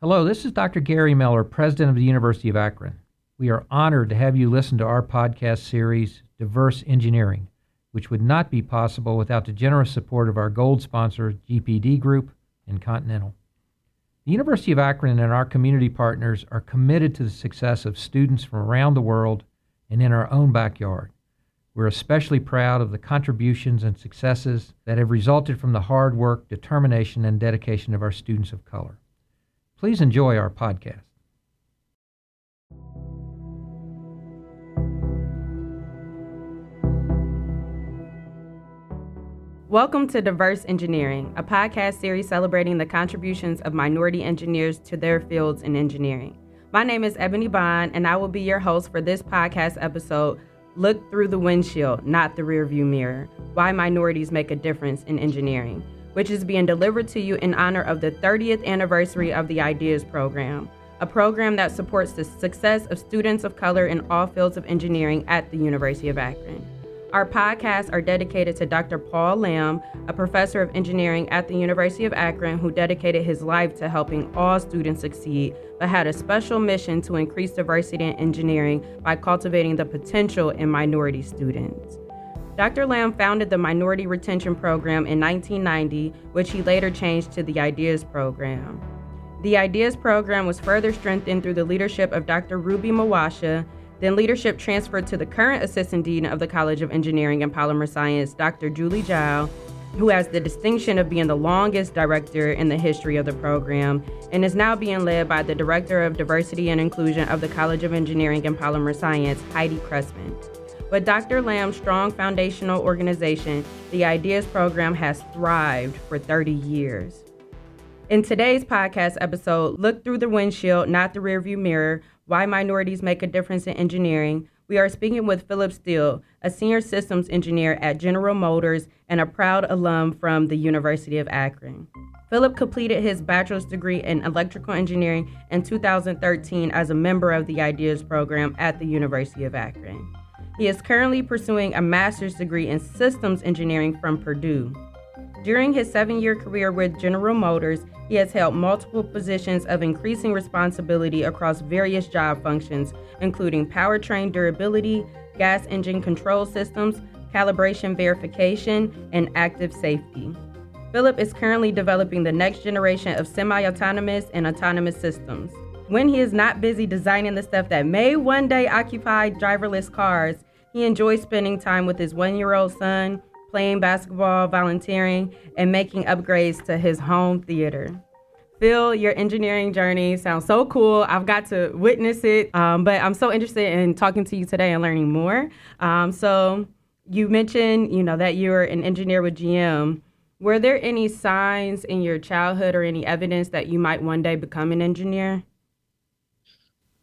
Hello, this is Dr. Gary Miller, President of the University of Akron. We are honored to have you listen to our podcast series, Diverse Engineering, which would not be possible without the generous support of our gold sponsor, GPD Group and Continental. The University of Akron and our community partners are committed to the success of students from around the world and in our own backyard. We're especially proud of the contributions and successes that have resulted from the hard work, determination, and dedication of our students of color. Please enjoy our podcast. Welcome to Diverse Engineering, a podcast series celebrating the contributions of minority engineers to their fields in engineering. My name is Ebony Bond, and I will be your host for this podcast episode Look Through the Windshield, Not the Rearview Mirror Why Minorities Make a Difference in Engineering, which is being delivered to you in honor of the 30th anniversary of the IDEAS program, a program that supports the success of students of color in all fields of engineering at the University of Akron. Our podcasts are dedicated to Dr. Paul Lamb, a professor of engineering at the University of Akron who dedicated his life to helping all students succeed, but had a special mission to increase diversity in engineering by cultivating the potential in minority students. Dr. Lamb founded the Minority Retention Program in 1990, which he later changed to the IDEAS Program. The IDEAS Program was further strengthened through the leadership of Dr. Ruby Mawasha, then leadership transferred to the current Assistant Dean of the College of Engineering and Polymer Science, Dr. Julie Zhao, who has the distinction of being the longest director in the history of the program and is now being led by the Director of Diversity and Inclusion of the College of Engineering and Polymer Science, Heidi Cressman. With Dr. Lamb's strong foundational organization, the IDEAS program has thrived for 30 years. In today's podcast episode, Look Through the Windshield, Not the Rearview Mirror, why Minorities Make a Difference in Engineering, we are speaking with Philip Steele, a senior systems engineer at General Motors and a proud alum from the University of Akron. Philip completed his bachelor's degree in electrical engineering in 2013 as a member of the IDEAS program at the University of Akron. He is currently pursuing a master's degree in systems engineering from Purdue. During his seven year career with General Motors, he has held multiple positions of increasing responsibility across various job functions, including powertrain durability, gas engine control systems, calibration verification, and active safety. Philip is currently developing the next generation of semi autonomous and autonomous systems. When he is not busy designing the stuff that may one day occupy driverless cars, he enjoys spending time with his one year old son, playing basketball, volunteering, and making upgrades to his home theater. Phil, your engineering journey sounds so cool. I've got to witness it, um, but I'm so interested in talking to you today and learning more. Um, so, you mentioned, you know, that you're an engineer with GM. Were there any signs in your childhood or any evidence that you might one day become an engineer?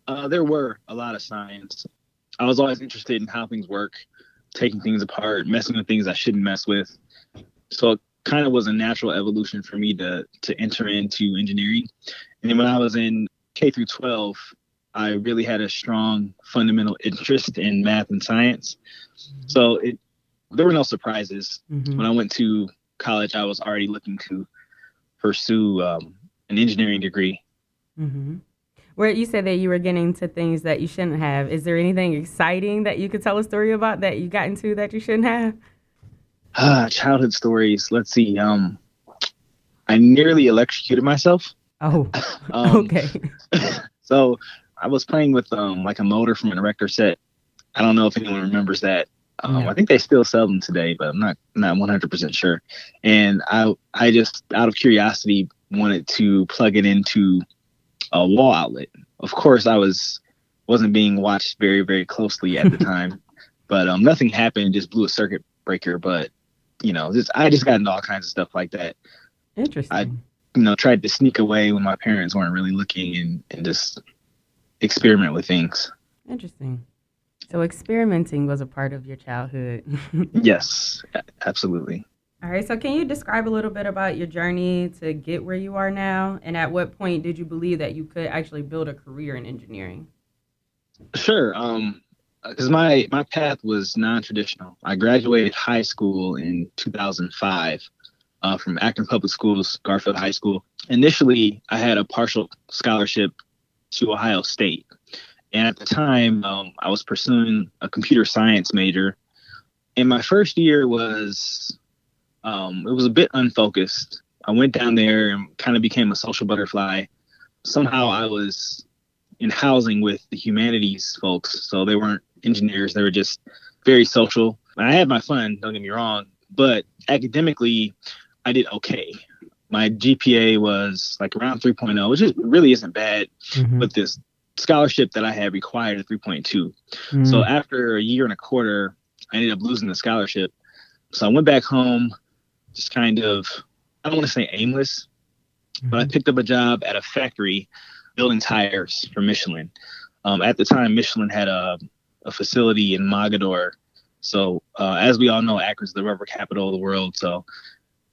Uh, there were a lot of signs. I was always interested in how things work, taking things apart, messing with things I shouldn't mess with. So it kind of was a natural evolution for me to to enter into engineering. And then when I was in K through 12, I really had a strong fundamental interest in math and science. So it there were no surprises. Mm-hmm. When I went to college, I was already looking to pursue um, an engineering degree. Mm-hmm. Where you said that you were getting to things that you shouldn't have. Is there anything exciting that you could tell a story about that you got into that you shouldn't have? Uh, childhood stories. Let's see. Um, I nearly electrocuted myself. Oh, um, okay. so I was playing with um like a motor from an erector set. I don't know if anyone remembers that. Um. I think they still sell them today, but I'm not not 100% sure. And I I just out of curiosity wanted to plug it into a wall outlet. Of course, I was wasn't being watched very very closely at the time, but um, nothing happened. Just blew a circuit breaker. But you know, just I just got into all kinds of stuff like that. Interesting. I you know tried to sneak away when my parents weren't really looking and and just experiment with things. Interesting. So experimenting was a part of your childhood. yes, absolutely. All right. So, can you describe a little bit about your journey to get where you are now? And at what point did you believe that you could actually build a career in engineering? Sure. Um, because my my path was non-traditional. I graduated high school in 2005. uh, from Akron Public Schools, Garfield High School. Initially, I had a partial scholarship to Ohio State. And at the time, um, I was pursuing a computer science major. And my first year was, um, it was a bit unfocused. I went down there and kind of became a social butterfly. Somehow I was in housing with the humanities folks. So they weren't engineers, they were just very social. I had my fun, don't get me wrong, but academically, I did okay. My GPA was like around 3.0, which is, really isn't bad, mm-hmm. but this scholarship that I had required a 3.2. Mm-hmm. So after a year and a quarter, I ended up losing the scholarship. So I went back home, just kind of, I don't want to say aimless, mm-hmm. but I mm-hmm. picked up a job at a factory building tires for Michelin. Um, at the time, Michelin had a, a facility in Mogadore. So, uh, as we all know, Akron's the rubber capital of the world. So,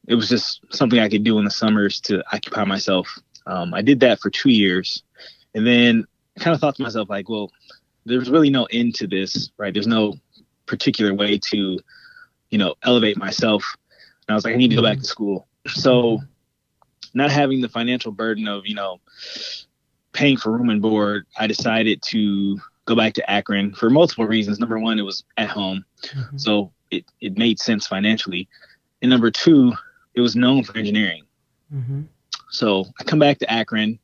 it was just something I could do in the summers to occupy myself. Um, I did that for two years. And then I kind of thought to myself, like, well, there's really no end to this, right? There's no particular way to, you know, elevate myself. I was like, I need to go back to school. So, not having the financial burden of, you know, paying for room and board, I decided to go back to Akron for multiple reasons. Number one, it was at home, mm-hmm. so it, it made sense financially. And number two, it was known for engineering. Mm-hmm. So I come back to Akron.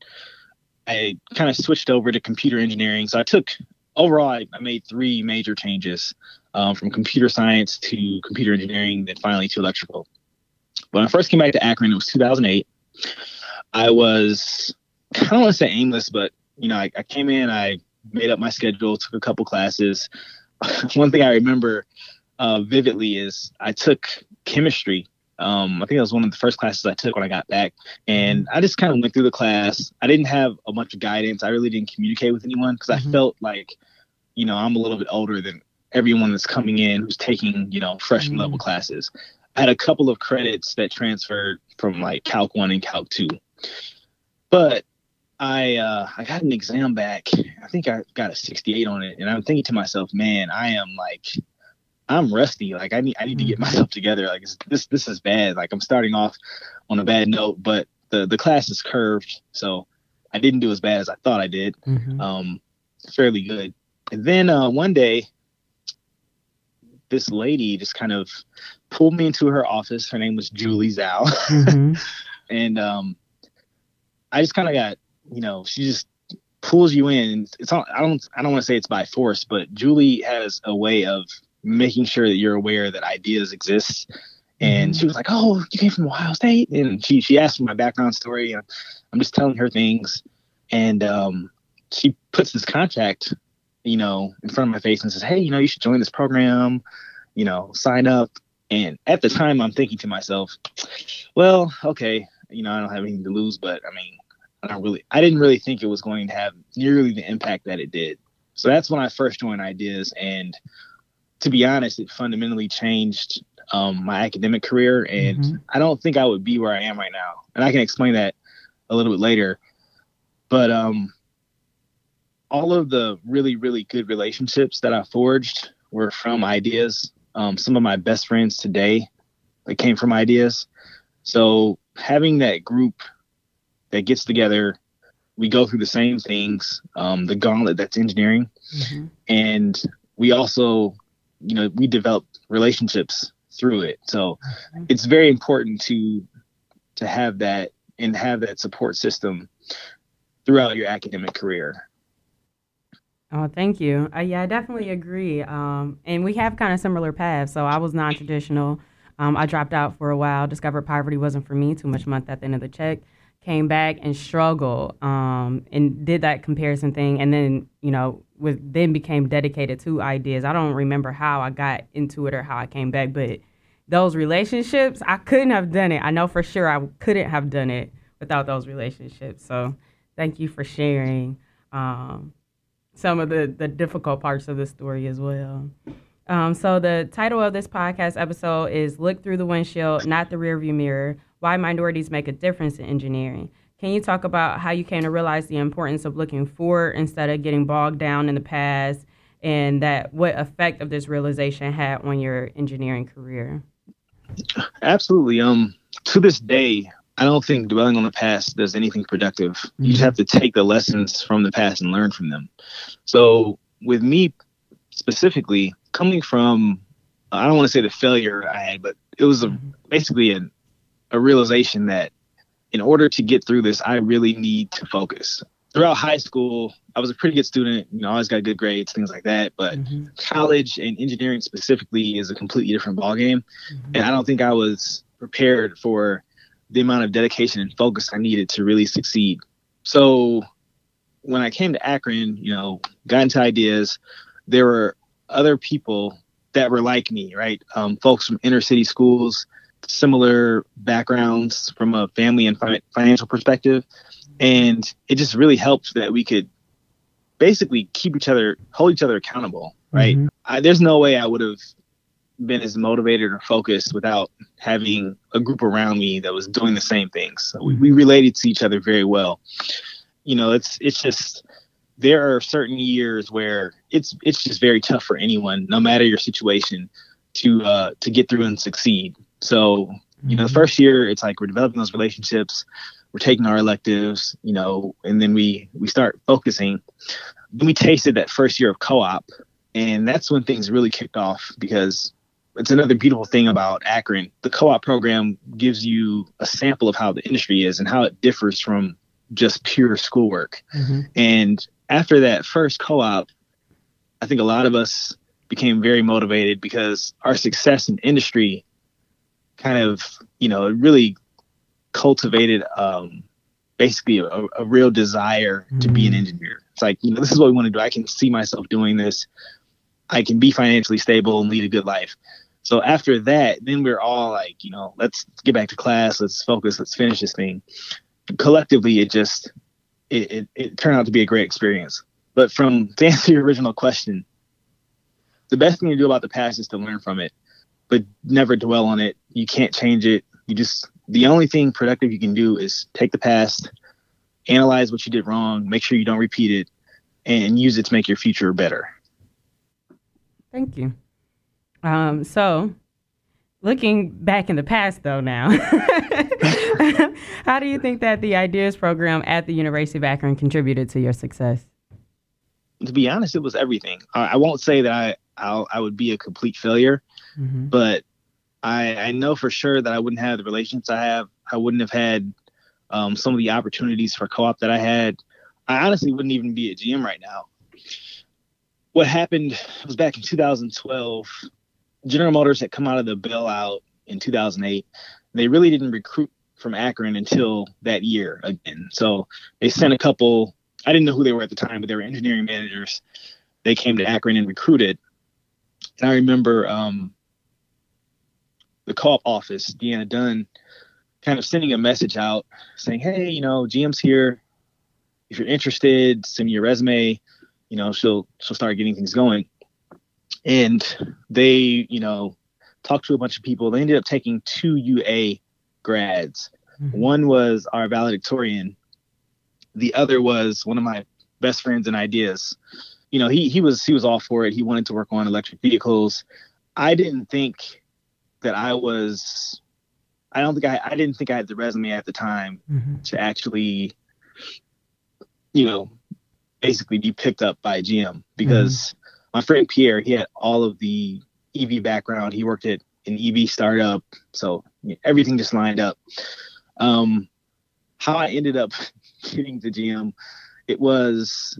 I kind of switched over to computer engineering. So I took overall, I, I made three major changes um, from computer science to computer engineering, then finally to electrical. When I first came back to Akron, it was 2008. I was I don't want to say aimless, but you know, I, I came in, I made up my schedule, took a couple classes. One thing I remember uh, vividly is I took chemistry. Um, I think that was one of the first classes I took when I got back, and I just kind of went through the class. I didn't have a bunch of guidance. I really didn't communicate with anyone because mm-hmm. I felt like, you know, I'm a little bit older than everyone that's coming in who's taking, you know, freshman mm-hmm. level classes. I had a couple of credits that transferred from like Calc 1 and Calc 2. But I uh, I got an exam back. I think I got a 68 on it, and I'm thinking to myself, man, I am like, I'm rusty. Like I need I need to get mm-hmm. myself together. Like this this is bad. Like I'm starting off on a bad note, but the the class is curved, so I didn't do as bad as I thought I did. Mm-hmm. Um, fairly good. And then uh, one day, this lady just kind of pulled me into her office. Her name was Julie Zhao, mm-hmm. and um, I just kind of got you know, she just pulls you in. It's not, I don't I don't want to say it's by force, but Julie has a way of making sure that you're aware that ideas exist. And she mm-hmm. was like, "Oh, you came from Ohio State," and she she asked for my background story. And I'm just telling her things, and um, she puts this contract, you know, in front of my face and says, "Hey, you know, you should join this program. You know, sign up." And at the time, I'm thinking to myself, "Well, okay, you know, I don't have anything to lose, but I mean, I don't really I didn't really think it was going to have nearly the impact that it did. So that's when I first joined ideas and to be honest, it fundamentally changed um, my academic career and mm-hmm. I don't think I would be where I am right now. And I can explain that a little bit later. But um, all of the really, really good relationships that I forged were from ideas. Um, some of my best friends today they came from ideas. So having that group that gets together. We go through the same things, um, the gauntlet that's engineering, mm-hmm. and we also, you know, we develop relationships through it. So mm-hmm. it's very important to to have that and have that support system throughout your academic career. Oh, thank you. Uh, yeah, I definitely agree. Um, and we have kind of similar paths. So I was non-traditional. Um, I dropped out for a while. Discovered poverty wasn't for me. Too much month at the end of the check came back and struggled um, and did that comparison thing and then you know was then became dedicated to ideas i don't remember how i got into it or how i came back but those relationships i couldn't have done it i know for sure i couldn't have done it without those relationships so thank you for sharing um, some of the, the difficult parts of the story as well um, so the title of this podcast episode is look through the windshield not the rearview mirror why minorities make a difference in engineering. Can you talk about how you came to realize the importance of looking forward instead of getting bogged down in the past and that what effect of this realization had on your engineering career? Absolutely. Um to this day, I don't think dwelling on the past does anything productive. Mm-hmm. You just have to take the lessons from the past and learn from them. So with me specifically, coming from I don't want to say the failure I had, but it was a, mm-hmm. basically a, a realization that in order to get through this, I really need to focus. Throughout high school, I was a pretty good student. You know, I always got good grades, things like that. But mm-hmm. college and engineering specifically is a completely different ballgame, mm-hmm. and I don't think I was prepared for the amount of dedication and focus I needed to really succeed. So when I came to Akron, you know, got into ideas, there were other people that were like me, right? Um, folks from inner city schools, similar backgrounds from a family and fi- financial perspective. And it just really helped that we could basically keep each other, hold each other accountable, right? Mm-hmm. I, there's no way I would have been as motivated or focused without having a group around me that was doing the same things. So we, we related to each other very well. You know, it's it's just there are certain years where it's it's just very tough for anyone, no matter your situation, to uh, to get through and succeed. So you know, the mm-hmm. first year it's like we're developing those relationships, we're taking our electives, you know, and then we we start focusing. Then we tasted that first year of co-op, and that's when things really kicked off because it's another beautiful thing about Akron. The co-op program gives you a sample of how the industry is and how it differs from just pure schoolwork. Mm-hmm. And after that first co-op, I think a lot of us became very motivated because our success in industry kind of, you know, really cultivated um, basically a, a, real desire mm-hmm. to be an mm-hmm. engineer. It's like, you know, this is what we want to do. I can see myself doing this. I can be financially stable and lead a good life. So after that, then we're all like, you know, let's get back to class. Let's focus. Let's finish this thing. Collectively, it just it, it, it turned out to be a great experience. But from to answer your original question, the best thing to do about the past is to learn from it, but never dwell on it. You can't change it. You just the only thing productive you can do is take the past, analyze what you did wrong, make sure you don't repeat it, and use it to make your future better. Thank you. Um, so, looking back in the past, though, now, how do you think that the Ideas program at the University of Akron contributed to your success? To be honest, it was everything. I won't say that I I'll, i would be a complete failure, mm-hmm. but I I know for sure that I wouldn't have the relations I have. I wouldn't have had um, some of the opportunities for co-op that I had. I honestly wouldn't even be at GM right now. What happened was back in 2012. General Motors had come out of the bailout in 2008. They really didn't recruit from Akron until that year again. So they sent a couple. I didn't know who they were at the time, but they were engineering managers. They came to Akron and recruited. And I remember um, the co-op office, Deanna Dunn, kind of sending a message out saying, "Hey, you know, GM's here. If you're interested, send me your resume. You know, she'll she'll start getting things going." And they, you know, talked to a bunch of people. They ended up taking two UA grads. Mm-hmm. One was our valedictorian. The other was one of my best friends and ideas. You know, he he was he was all for it. He wanted to work on electric vehicles. I didn't think that I was I don't think I I didn't think I had the resume at the time mm-hmm. to actually you know basically be picked up by GM because mm-hmm. my friend Pierre he had all of the EV background. He worked at an EV startup, so everything just lined up. Um, how I ended up getting to GM, it was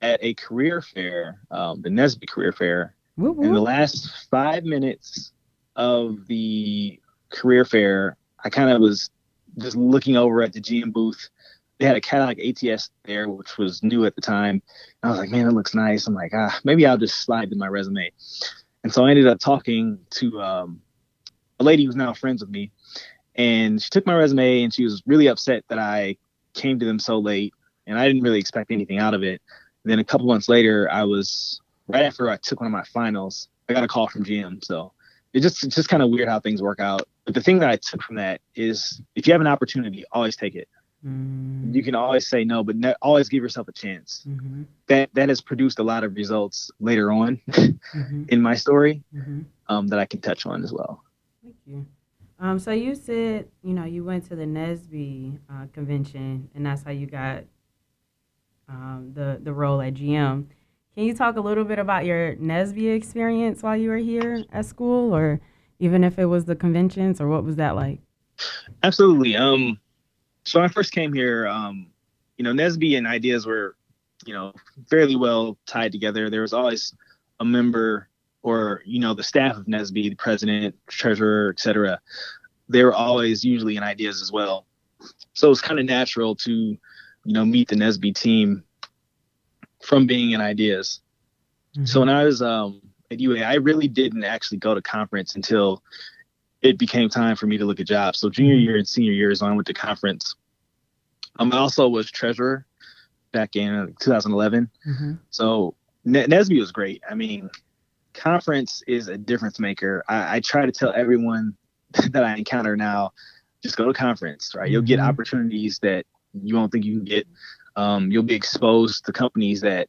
at a career fair, um, the NSBE career fair. Woo-woo. In the last five minutes of the career fair, I kind of was just looking over at the GM booth. They had a Cadillac ATS there, which was new at the time. And I was like, man, it looks nice. I'm like, ah, maybe I'll just slide to my resume. And so I ended up talking to um, a lady who's now friends with me, and she took my resume and she was really upset that I came to them so late, and I didn't really expect anything out of it. And then a couple months later, I was right after I took one of my finals, I got a call from GM. So it just it's just kind of weird how things work out. But the thing that I took from that is if you have an opportunity, always take it. Mm. You can always say no, but ne- always give yourself a chance. Mm-hmm. That that has produced a lot of results later on mm-hmm. in my story mm-hmm. um, that I can touch on as well. Thank you. Um, so you said, you know, you went to the NSBE uh, convention, and that's how you got um, the the role at GM. Can you talk a little bit about your NSBE experience while you were here at school, or even if it was the conventions, or what was that like? Absolutely. Um, so when I first came here, um, you know, NSBE and ideas were, you know, fairly well tied together. There was always a member or you know the staff of NSBE, the president, treasurer, etc. They were always usually in ideas as well. So it was kind of natural to, you know, meet the NSBE team from being in ideas. Mm-hmm. So when I was um, at UA, I really didn't actually go to conference until it became time for me to look at jobs. So junior mm-hmm. year and senior years, I went to conference. Um, I also was treasurer back in 2011. Mm-hmm. So N- NSBE was great. I mean, conference is a difference maker. I, I, try to tell everyone that I encounter now, just go to conference, right? Mm-hmm. You'll get mm-hmm. opportunities that you won't think you can get. Um, you'll be exposed to companies that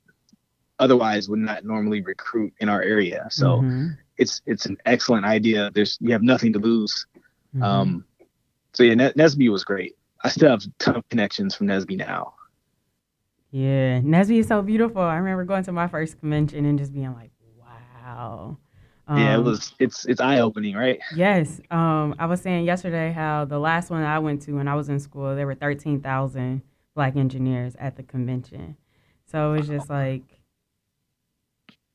otherwise would not normally recruit in our area. So mm-hmm. it's it's an excellent idea. There's you have nothing to lose. Mm-hmm. Um, so yeah, NSBE was great. I still have a ton of connections from NSBE now. Yeah, NSBE is so beautiful. I remember going to my first convention and just being like, wow. Um, yeah, it um, was. It's it's eye opening, right? Yes. Um, I was saying yesterday how the last one I went to when I was in school, there were thirteen thousand black engineers at the convention. So it was just like,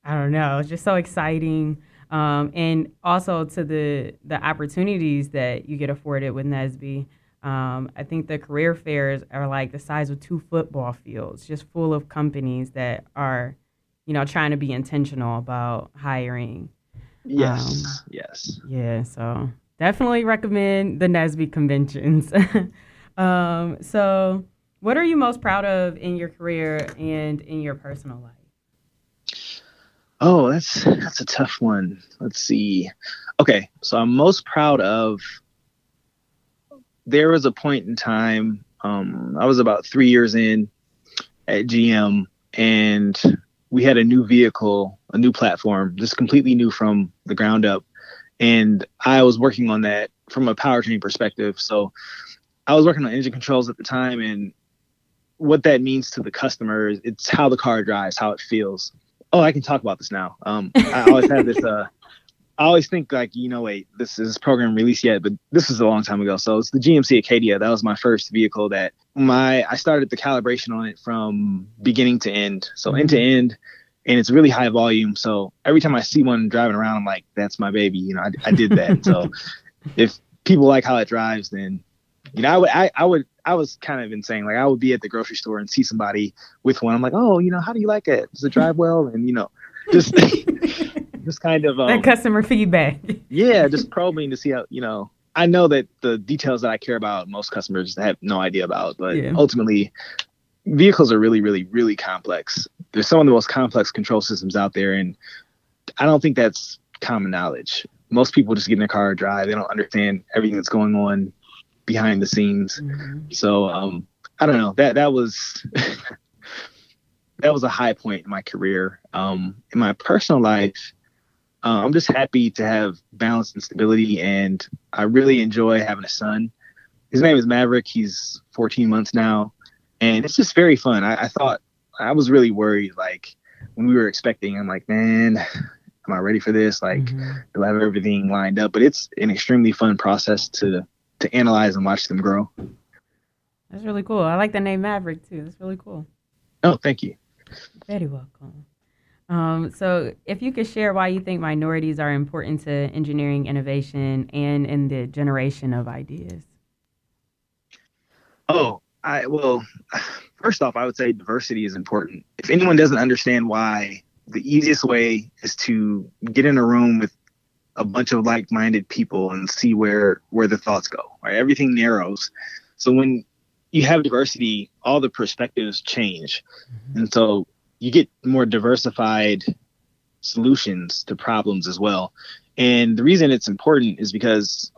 I don't know, it's just so exciting. Um, and also to the the opportunities that you get afforded with NSBE. Um, I think the career fairs are like the size of two football fields, just full of companies that are, you know, trying to be intentional about hiring. Yes. Um, yes. Yeah. So definitely recommend the NSBE conventions. um, so what are you most proud of in your career and in your personal life? Oh, that's that's a tough one. Let's see. Okay, so I'm most proud of. There was a point in time. Um, I was about three years in at GM, and we had a new vehicle, a new platform, just completely new from the ground up. And I was working on that from a powertrain perspective. So I was working on engine controls at the time, and what that means to the customer. It's how the car drives, how it feels. Oh, I can talk about this now. Um, I always have this. Uh, I always think like, you know, wait, this is program released yet, but this was a long time ago. So it's the GMC Acadia. That was my first vehicle that my I started the calibration on it from beginning to end. So end to mm-hmm. end, and it's really high volume. So every time I see one driving around, I'm like, that's my baby. You know, I, I did that. so if people like how it drives, then you know, I would I, I would I was kind of insane. Like I would be at the grocery store and see somebody with one. I'm like, oh, you know, how do you like it? Does it drive well? And you know, just just kind of um, that customer feedback. yeah, just probing to see how you know. I know that the details that I care about, most customers have no idea about, but yeah. ultimately, vehicles are really, really, really complex. There's some of the most complex control systems out there, and I don't think that's common knowledge. Most people just get in their car and drive. They don't understand everything that's going on behind the scenes. Mm-hmm. So um, I don't know that that was that was a high point in my career. Um, in my personal life, uh, I'm just happy to have balance and stability, and I really enjoy having a son. His name is Maverick. He's 14 months now, and it's just very fun. I, I thought I was really worried, like when we were expecting. I'm like, man, am I ready for this? Like, mm-hmm. do I have everything lined up? But it's an extremely fun process to to analyze and watch them grow. That's really cool. I like the name Maverick too. That's really cool. Oh, thank you. Very welcome. Um, so, if you could share why you think minorities are important to engineering innovation and in the generation of ideas. Oh, I well, first off, I would say diversity is important. If anyone doesn't understand why, the easiest way is to get in a room with a bunch of like-minded people and see where where the thoughts go. Right, everything narrows. So when you have diversity, all the perspectives change, mm-hmm. and so you get more diversified solutions to problems as well. And the reason it's important is because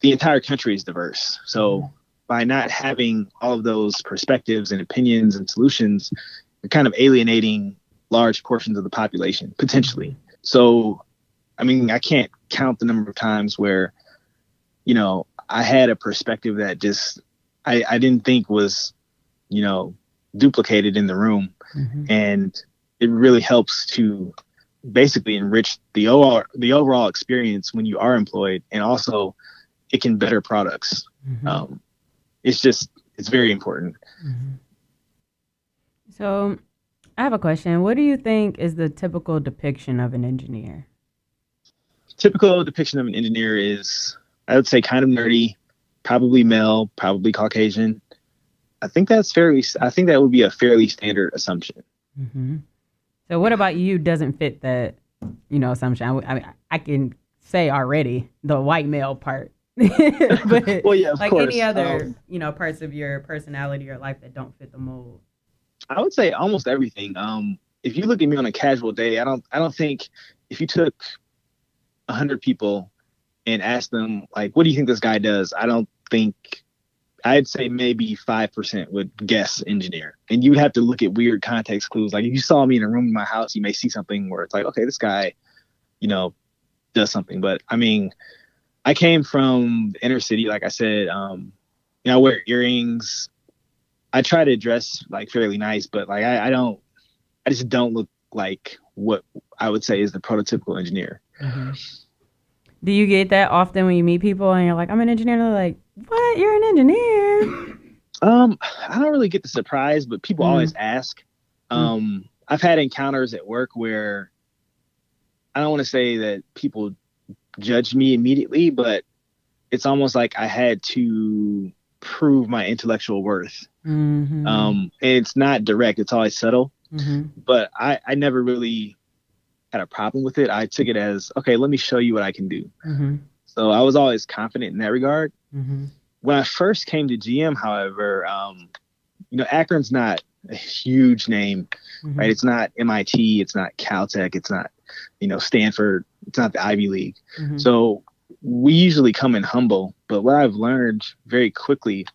the entire country is diverse. So mm-hmm. by not having all of those perspectives and opinions and solutions, you're kind of alienating large portions of the population potentially. So I mean, I can't count the number of times where you know, I had a perspective that just I, I didn't think was, you know, duplicated in the room. Mm-hmm. And it really helps to basically enrich the overall the overall experience when you are employed and also it can better products. Mm-hmm. Um, it's just it's very important. Mm-hmm. So I have a question. What do you think is the typical depiction of an engineer? Typical depiction of an engineer is I would say kind of nerdy, probably male, probably Caucasian. I think that's fairly. I think that would be a fairly standard assumption. Mm-hmm. So, what about you? Doesn't fit that, you know, assumption? I, I, mean, I can say already the white male part, but well, yeah, like course. any other, um, you know, parts of your personality or life that don't fit the mold. I would say almost everything. Um, if you look at me on a casual day, I don't. I don't think if you took a hundred people and ask them like, "What do you think this guy does?" I don't think I'd say maybe 5% would guess engineer. And you would have to look at weird context clues. Like if you saw me in a room in my house, you may see something where it's like, okay, this guy, you know, does something. But I mean, I came from inner city, like I said, um, you know, I wear earrings. I try to dress like fairly nice, but like I, I don't, I just don't look like what I would say is the prototypical engineer. Mm-hmm. Do you get that often when you meet people and you're like, I'm an engineer? And they're like, what? You're an engineer? Um, I don't really get the surprise, but people mm. always ask. Mm. Um, mm. I've had encounters at work where I don't want to say that people judge me immediately, but it's almost like I had to prove my intellectual worth. Mm-hmm. Um, and it's not direct; it's always subtle. Mm-hmm. But I, I never really had a problem with it. I took it as okay. Let me show you what I can do. Mm-hmm. So I was always confident in that regard. Mm-hmm. When I first came to GM, however, um, you know, Akron's not a huge name, mm-hmm. right? It's not MIT, it's not Caltech, it's not, you know, Stanford, it's not the Ivy League. Mm-hmm. So we usually come in humble, but what I've learned very quickly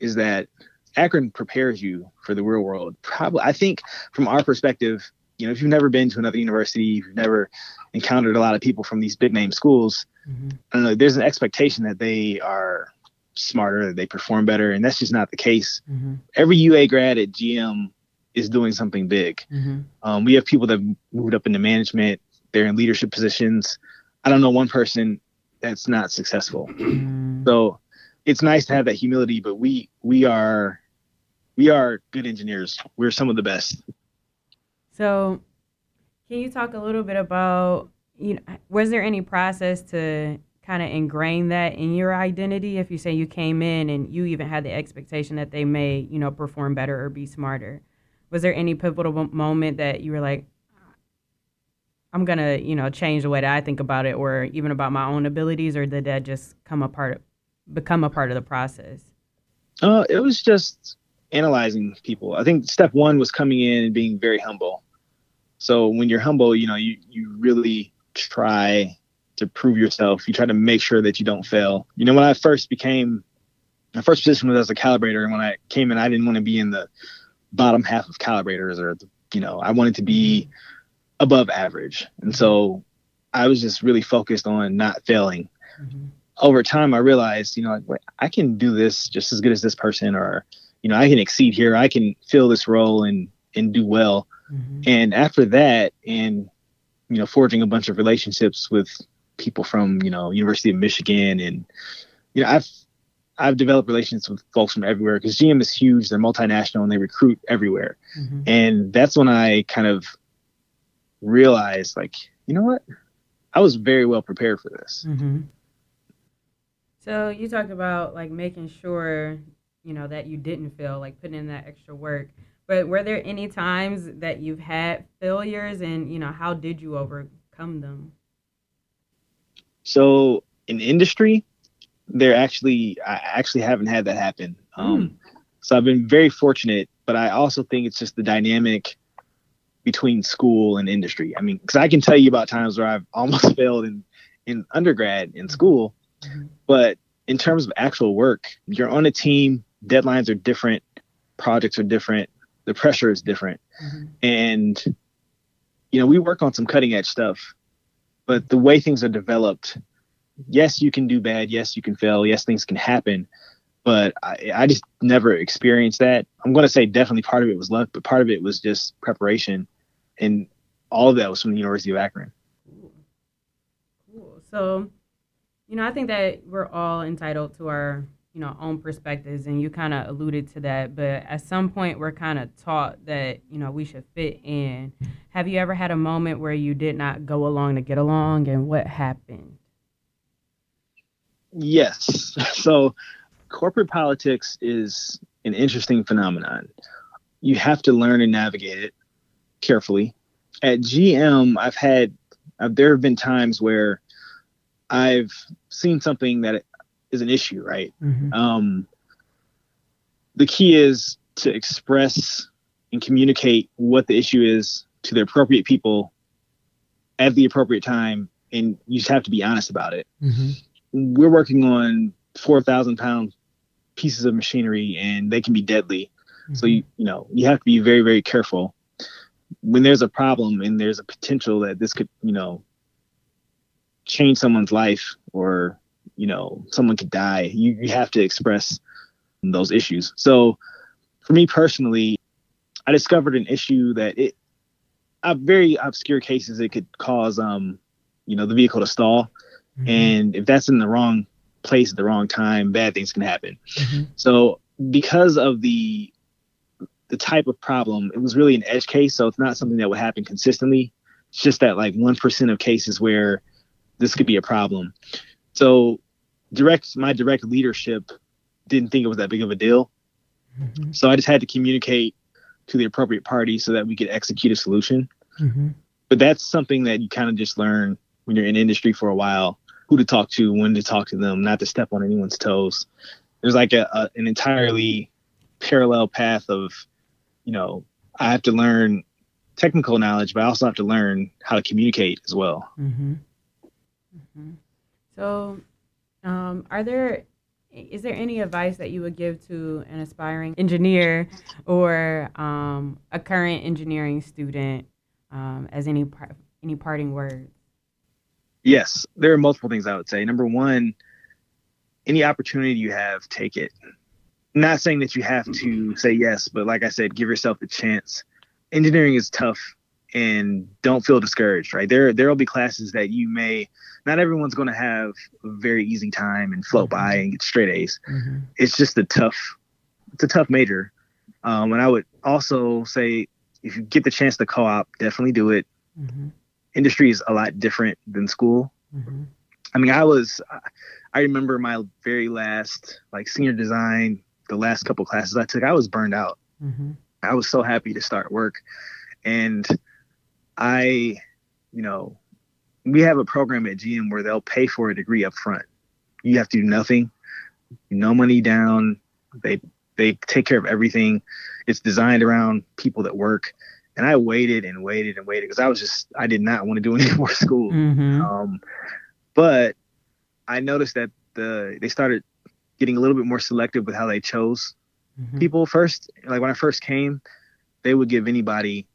is that Akron prepares you for the real world. Probably, I think from our perspective, you know, if you've never been to another university, if you've never encountered a lot of people from these big name schools, mm-hmm. I don't know, there's an expectation that they are smarter, that they perform better, and that's just not the case. Mm-hmm. Every UA grad at GM is doing something big. Mm-hmm. Um, we have people that moved up into management, they're in leadership positions. I don't know one person that's not successful. Mm-hmm. So it's nice to have that humility, but we we are we are good engineers. We're some of the best. So, can you talk a little bit about you know was there any process to kind of ingrain that in your identity? If you say you came in and you even had the expectation that they may you know perform better or be smarter. Was there any pivotal moment that you were like i'm gonna you know change the way that i think about it or even about my own abilities or did that just come a part of, become a part of the process? Uh, it was just analyzing people. I think step one was coming in and being very humble so when you're humble, you know, you, you really try to prove yourself. You try to make sure that you don't fail. You know, when I first became, my first position was as a calibrator. And when I came in, I didn't want to be in the bottom half of calibrators or, you know, I wanted to be above average. And so I was just really focused on not failing. Mm-hmm. Over time, I realized, you know, like, I can do this just as good as this person, or, you know, I can exceed here. I can fill this role and, and do well. Mm-hmm. And after that, and you know, forging a bunch of relationships with people from you know University of Michigan, and you know, I've I've developed relations with folks from everywhere because GM is huge. They're multinational and they recruit everywhere. Mm-hmm. And that's when I kind of realized, like, you know what? I was very well prepared for this. Mm-hmm. So you talked about like making sure, you know, that you didn't feel like putting in that extra work. But were there any times that you've had failures and, you know, how did you overcome them? So in industry, there actually, I actually haven't had that happen. Um, mm. So I've been very fortunate, but I also think it's just the dynamic between school and industry. I mean, because I can tell you about times where I've almost failed in, in undergrad in school, mm-hmm. but in terms of actual work, you're on a team, deadlines are different, projects are different the pressure is different. Mm-hmm. And, you know, we work on some cutting edge stuff, but the way things are developed, yes, you can do bad. Yes, you can fail. Yes, things can happen. But I, I just never experienced that. I'm going to say definitely part of it was luck, but part of it was just preparation. And all of that was from the University of Akron. Cool. Cool. So, you know, I think that we're all entitled to our, you know, own perspectives, and you kind of alluded to that. But at some point, we're kind of taught that, you know, we should fit in. Have you ever had a moment where you did not go along to get along, and what happened? Yes. So, corporate politics is an interesting phenomenon. You have to learn and navigate it carefully. At GM, I've had uh, there have been times where I've seen something that is an issue, right? Mm-hmm. Um, the key is to express and communicate what the issue is to the appropriate people at the appropriate time, and you just have to be honest about it. Mm-hmm. We're working on four thousand pound pieces of machinery, and they can be deadly. Mm-hmm. So you you know you have to be very very careful when there's a problem and there's a potential that this could you know change someone's life or you know someone could die you, you have to express those issues so for me personally i discovered an issue that it a very obscure cases it could cause um you know the vehicle to stall mm-hmm. and if that's in the wrong place at the wrong time bad things can happen mm-hmm. so because of the the type of problem it was really an edge case so it's not something that would happen consistently it's just that like 1% of cases where this could be a problem. So direct my direct leadership didn't think it was that big of a deal. Mm-hmm. So I just had to communicate to the appropriate party so that we could execute a solution. Mm-hmm. But that's something that you kind of just learn when you're in industry for a while, who to talk to, when to talk to them, not to step on anyone's toes. There's like a, a an entirely parallel path of, you know, I have to learn technical knowledge, but I also have to learn how to communicate as well. Mm-hmm. So, um, are there is there any advice that you would give to an aspiring engineer or um, a current engineering student um, as any any parting words? Yes, there are multiple things I would say. Number one, any opportunity you have, take it. Not saying that you have to say yes, but like I said, give yourself the chance. Engineering is tough and don't feel discouraged, right? There there will be classes that you may not everyone's going to have a very easy time and float mm-hmm. by and get straight A's. Mm-hmm. It's just a tough it's a tough major. Um, and I would also say if you get the chance to co-op, definitely do it. Mm-hmm. Industry is a lot different than school. Mm-hmm. I mean, I was I remember my very last like senior design, the last couple classes I took, I was burned out. Mm-hmm. I was so happy to start work and I, you know, we have a program at GM where they'll pay for a degree up front. You have to do nothing, no money down. They they take care of everything. It's designed around people that work. And I waited and waited and waited because I was just I did not want to do any more school. Mm-hmm. Um, but I noticed that the they started getting a little bit more selective with how they chose mm-hmm. people first. Like when I first came, they would give anybody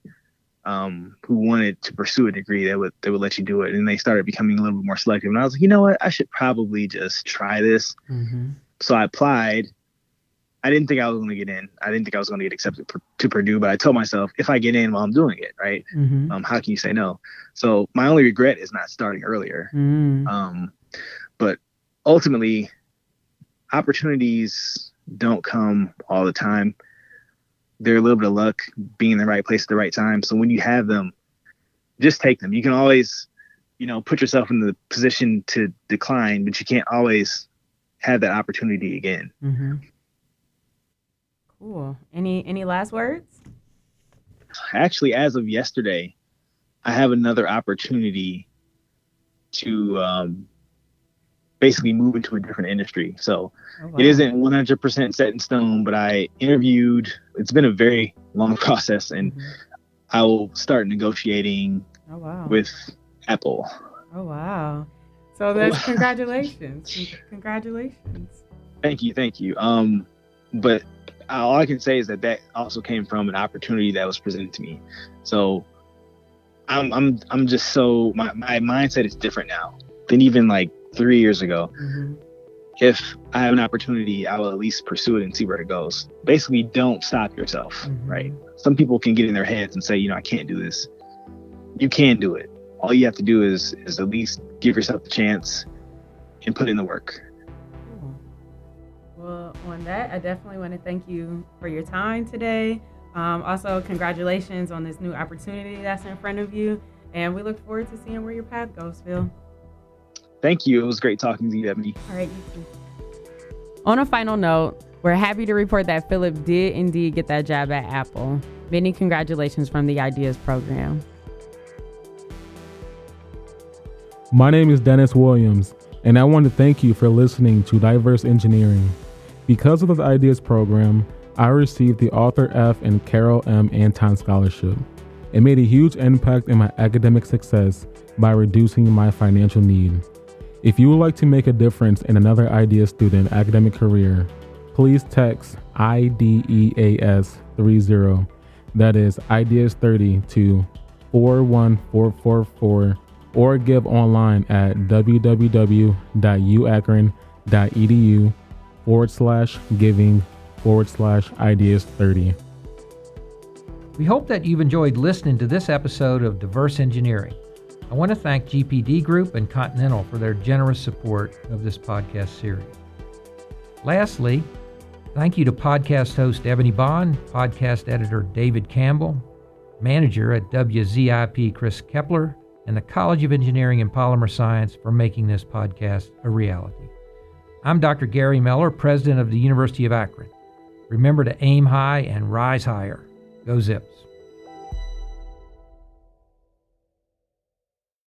um, who wanted to pursue a degree, they would they would let you do it, and they started becoming a little bit more selective. And I was like, you know what, I should probably just try this. Mm-hmm. So I applied. I didn't think I was going to get in. I didn't think I was going to get accepted to Purdue, but I told myself if I get in while I'm doing it, right? Mm-hmm. Um, how can you say no? So my only regret is not starting earlier. Mm. Um, but ultimately, opportunities don't come all the time they're a little bit of luck being in the right place at the right time. So when you have them, just take them. You can always, you know, put yourself in the position to decline, but you can't always have that opportunity again. Mm-hmm. Cool. Any any last words? Actually, as of yesterday, I have another opportunity to um, basically move into a different industry. So oh, wow. it isn't 100% set in stone, but I interviewed. It's been a very long process, and mm-hmm. I will start negotiating oh, wow. with Apple. Oh wow! So that's congratulations, congratulations. Thank you, thank you. Um, but all I can say is that that also came from an opportunity that was presented to me. So I'm I'm I'm just so my my mindset is different now than even like three years ago. Mm-hmm. If I have an opportunity, I will at least pursue it and see where it goes. Basically, don't stop yourself, mm-hmm. right? Some people can get in their heads and say, you know, I can't do this. You can do it. All you have to do is is at least give yourself the chance and put in the work. Well, on that, I definitely want to thank you for your time today. Um, also, congratulations on this new opportunity that's in front of you. And we look forward to seeing where your path goes, Phil. Thank you. It was great talking to you, Ebony. All right, you too. On a final note, we're happy to report that Philip did indeed get that job at Apple. Many congratulations from the Ideas program. My name is Dennis Williams, and I want to thank you for listening to Diverse Engineering. Because of the Ideas program, I received the Arthur F. and Carol M. Anton Scholarship. It made a huge impact in my academic success by reducing my financial need. If you would like to make a difference in another IDEA student academic career, please text IDEAS 30, that is IDEAS 30 to 41444 or give online at www.uakron.edu forward slash giving forward slash ideas 30. We hope that you've enjoyed listening to this episode of Diverse Engineering. I want to thank GPD Group and Continental for their generous support of this podcast series. Lastly, thank you to podcast host Ebony Bond, podcast editor David Campbell, manager at WZIP Chris Kepler, and the College of Engineering and Polymer Science for making this podcast a reality. I'm Dr. Gary Miller, president of the University of Akron. Remember to aim high and rise higher. Go Zips.